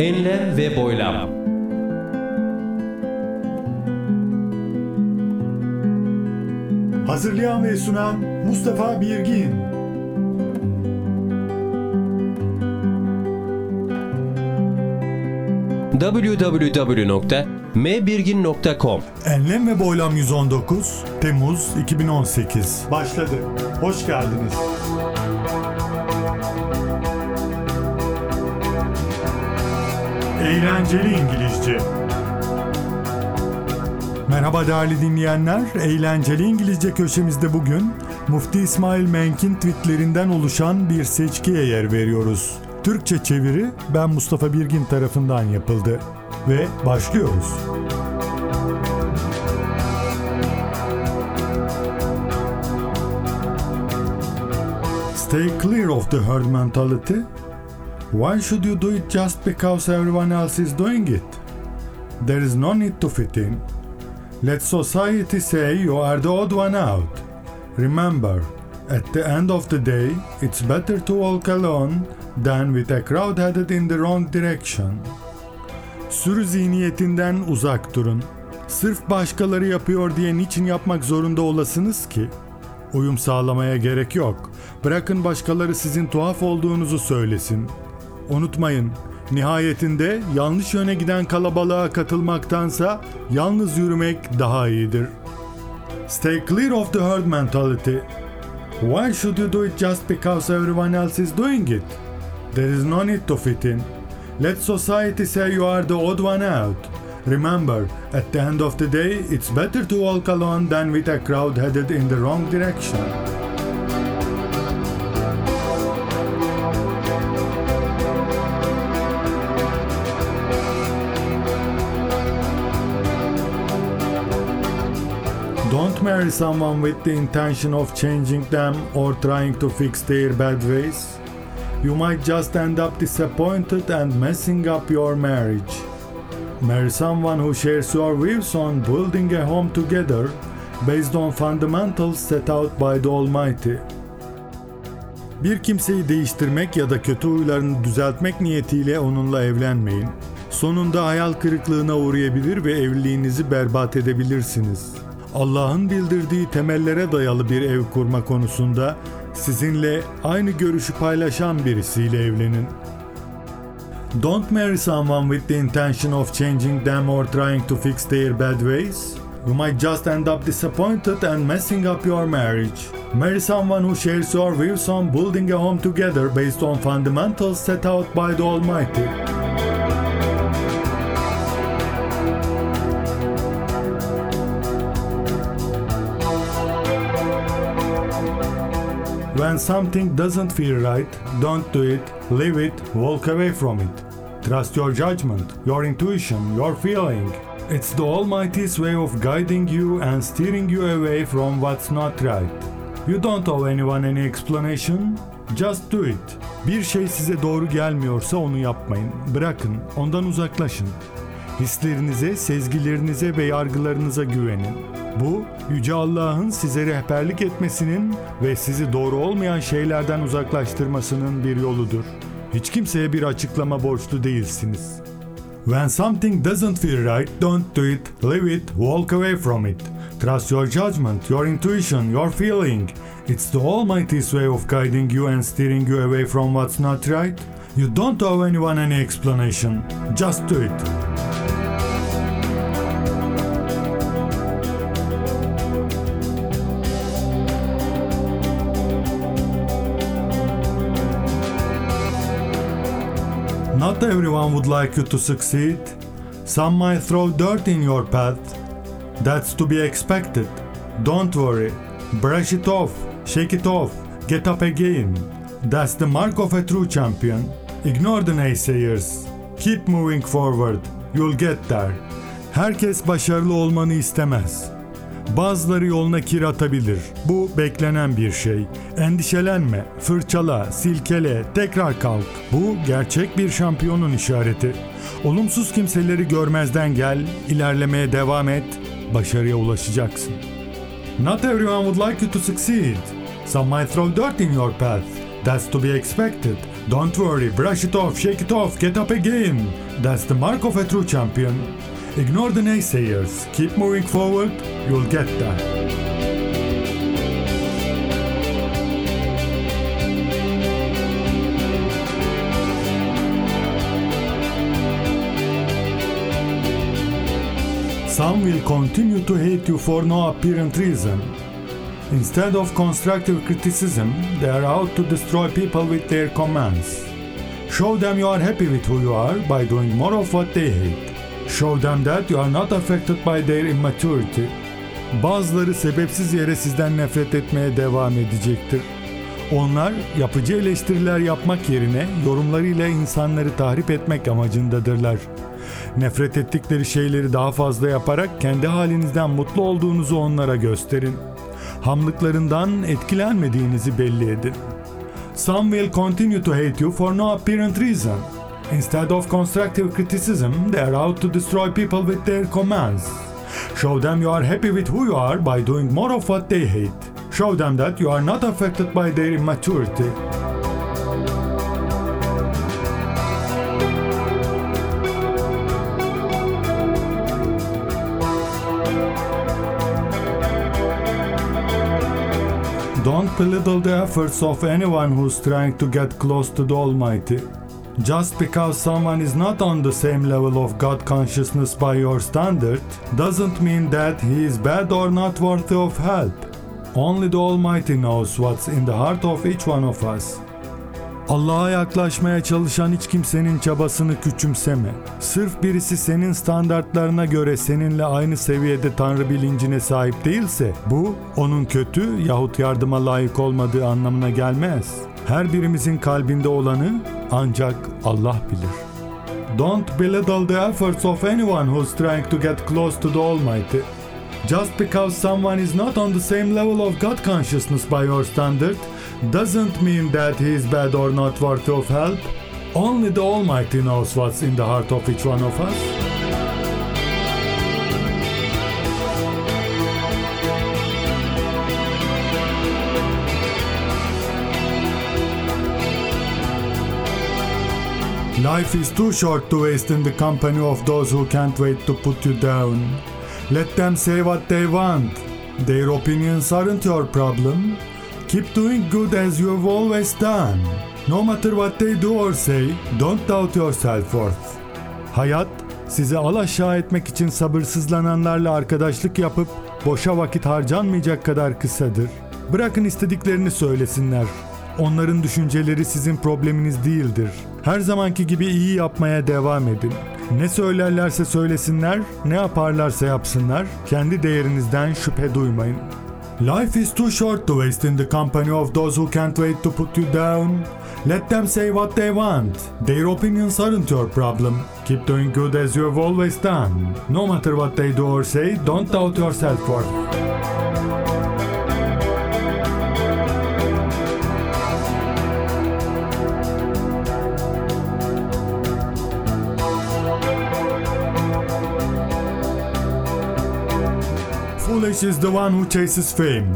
Enlem ve boylam. Hazırlayan ve sunan Mustafa Birgin. www.mbirgin.com Enlem ve Boylam 119 Temmuz 2018 başladı. Hoş geldiniz. Eğlenceli İngilizce. Merhaba değerli dinleyenler. Eğlenceli İngilizce köşemizde bugün Mufti İsmail Menk'in tweetlerinden oluşan bir seçkiye yer veriyoruz. Türkçe çeviri ben Mustafa Birgin tarafından yapıldı. Ve başlıyoruz. Stay clear of the herd mentality. Why should you do it just because everyone else is doing it? There is no need to fit in. Let society say you are the odd one out. Remember, at the end of the day, it's better to walk alone than with a crowd headed in the wrong direction. Sürü zihniyetinden uzak durun. Sırf başkaları yapıyor diye niçin yapmak zorunda olasınız ki? Uyum sağlamaya gerek yok. Bırakın başkaları sizin tuhaf olduğunuzu söylesin. Unutmayın, nihayetinde yanlış yöne giden kalabalığa katılmaktansa yalnız yürümek daha iyidir. Stay clear of the herd mentality. Why should you do it just because everyone else is doing it? There is no need to fit in. Let society say you are the odd one out. Remember, at the end of the day, it's better to walk alone than with a crowd headed in the wrong direction. Marry someone with the intention of changing them or trying to fix their bad ways. You might just end up disappointed and messing up your marriage. Marry someone who shares your views on building a home together based on fundamentals set out by the Almighty. Bir kimseyi değiştirmek ya da kötü huylarını düzeltmek niyetiyle onunla evlenmeyin. Sonunda hayal kırıklığına uğrayabilir ve evliliğinizi berbat edebilirsiniz. Allah'ın bildirdiği temellere dayalı bir ev kurma konusunda sizinle aynı görüşü paylaşan birisiyle evlenin. Don't marry someone with the intention of changing them or trying to fix their bad ways. You might just end up disappointed and messing up your marriage. Marry someone who shares your views on building a home together based on fundamentals set out by the Almighty. When something doesn't feel right, don't do it, leave it, walk away from it. Trust your judgment, your intuition, your feeling. It's the Almighty's way of guiding you and steering you away from what's not right. You don't owe anyone any explanation, just do it. Bir şey size doğru gelmiyorsa onu yapmayın. Bırakın, ondan uzaklaşın. Hislerinize, sezgilerinize ve yargılarınıza güvenin. Bu, Yüce Allah'ın size rehberlik etmesinin ve sizi doğru olmayan şeylerden uzaklaştırmasının bir yoludur. Hiç kimseye bir açıklama borçlu değilsiniz. When something doesn't feel right, don't do it, leave it, walk away from it. Trust your judgment, your intuition, your feeling. It's the Almighty's way of guiding you and steering you away from what's not right. You don't owe anyone any explanation. Just do it. Not everyone would like you to succeed. Some might throw dirt in your path. That's to be expected. Don't worry. Brush it off, shake it off, get up again. That's the mark of a true champion. Ignore the naysayers. Keep moving forward. You'll get there. Herkes başarılı olmanı istemez. Bazıları yoluna kir atabilir. Bu beklenen bir şey. Endişelenme, fırçala, silkele, tekrar kalk. Bu gerçek bir şampiyonun işareti. Olumsuz kimseleri görmezden gel, ilerlemeye devam et, başarıya ulaşacaksın. Not everyone would like you to succeed. Some might throw dirt in your path. That's to be expected. Don't worry, brush it off, shake it off, get up again. That's the mark of a true champion. Ignore the naysayers. Keep moving forward, you'll get there. Some will continue to hate you for no apparent reason. Instead of constructive criticism, they are out to destroy people with their comments. Show them you are happy with who you are by doing more of what they hate. Show them that you are not affected by their immaturity. Bazıları sebepsiz yere sizden nefret etmeye devam edecektir. Onlar yapıcı eleştiriler yapmak yerine yorumlarıyla insanları tahrip etmek amacındadırlar. Nefret ettikleri şeyleri daha fazla yaparak kendi halinizden mutlu olduğunuzu onlara gösterin. Hamlıklarından etkilenmediğinizi belli edin. Some will continue to hate you for no apparent reason. Instead of constructive criticism, they are out to destroy people with their commands. Show them you are happy with who you are by doing more of what they hate. Show them that you are not affected by their immaturity. Don't belittle the efforts of anyone who's trying to get close to the Almighty. Just because someone is not on the same level of God consciousness by your standard doesn't mean that he is bad or not worthy of help. Only the Almighty knows what's in the heart of each one of us. Allah'a yaklaşmaya çalışan hiç kimsenin çabasını küçümseme. Sırf birisi senin standartlarına göre seninle aynı seviyede tanrı bilincine sahip değilse bu onun kötü yahut yardıma layık olmadığı anlamına gelmez. Her birimizin kalbinde olanı ancak Allah bilir. Don't belittle the efforts of anyone who's trying to get close to the Almighty. Just because someone is not on the same level of God consciousness by your standard doesn't mean that he is bad or not worthy of help. Only the Almighty knows what's in the heart of each one of us. Life is too short to waste in the company of those who can't wait to put you down. Let them say what they want. Their opinions aren't your problem. Keep doing good as you have always done. No matter what they do or say, don't doubt your self-worth. Hayat, sizi alaşağı etmek için sabırsızlananlarla arkadaşlık yapıp boşa vakit harcanmayacak kadar kısadır. Bırakın istediklerini söylesinler. Onların düşünceleri sizin probleminiz değildir. Her zamanki gibi iyi yapmaya devam edin. Ne söylerlerse söylesinler, ne yaparlarsa yapsınlar, kendi değerinizden şüphe duymayın. Life is too short to waste in the company of those who can't wait to put you down. Let them say what they want. Their opinions aren't your problem. Keep doing good as you have always done. No matter what they do or say, don't doubt your self-worth. Foolish is the one who chases fame.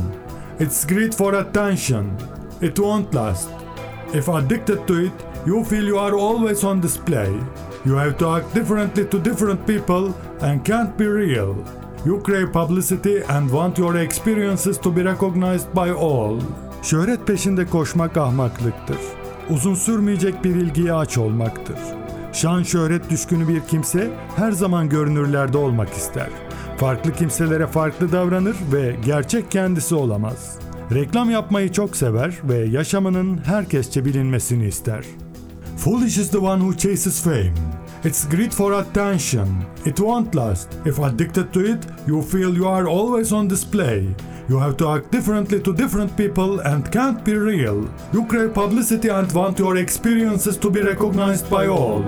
It's greed for attention. It won't last. If addicted to it, you feel you are always on display. You have to act differently to different people and can't be real. You crave publicity and want your experiences to be recognized by all. Şöhret peşinde koşmak ahmaklıktır. Uzun sürmeyecek bir ilgiye aç olmaktır. Şan şöhret düşkünü bir kimse her zaman görünürlerde olmak ister. Farklı kimselere farklı davranır ve gerçek kendisi olamaz. Reklam yapmayı çok sever ve yaşamının herkesçe bilinmesini ister. Foolish is the one who chases fame. It's greed for attention. It won't last. If addicted to it, you feel you are always on display. You have to act differently to different people and can't be real. You crave publicity and want your experiences to be recognized by all.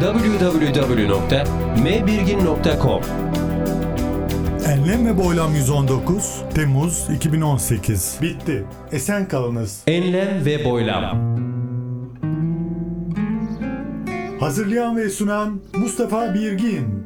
www.mbirgin.com Enlem ve Boylam 119 Temmuz 2018 Bitti. Esen kalınız. Enlem ve Boylam Hazırlayan ve sunan Mustafa Birgin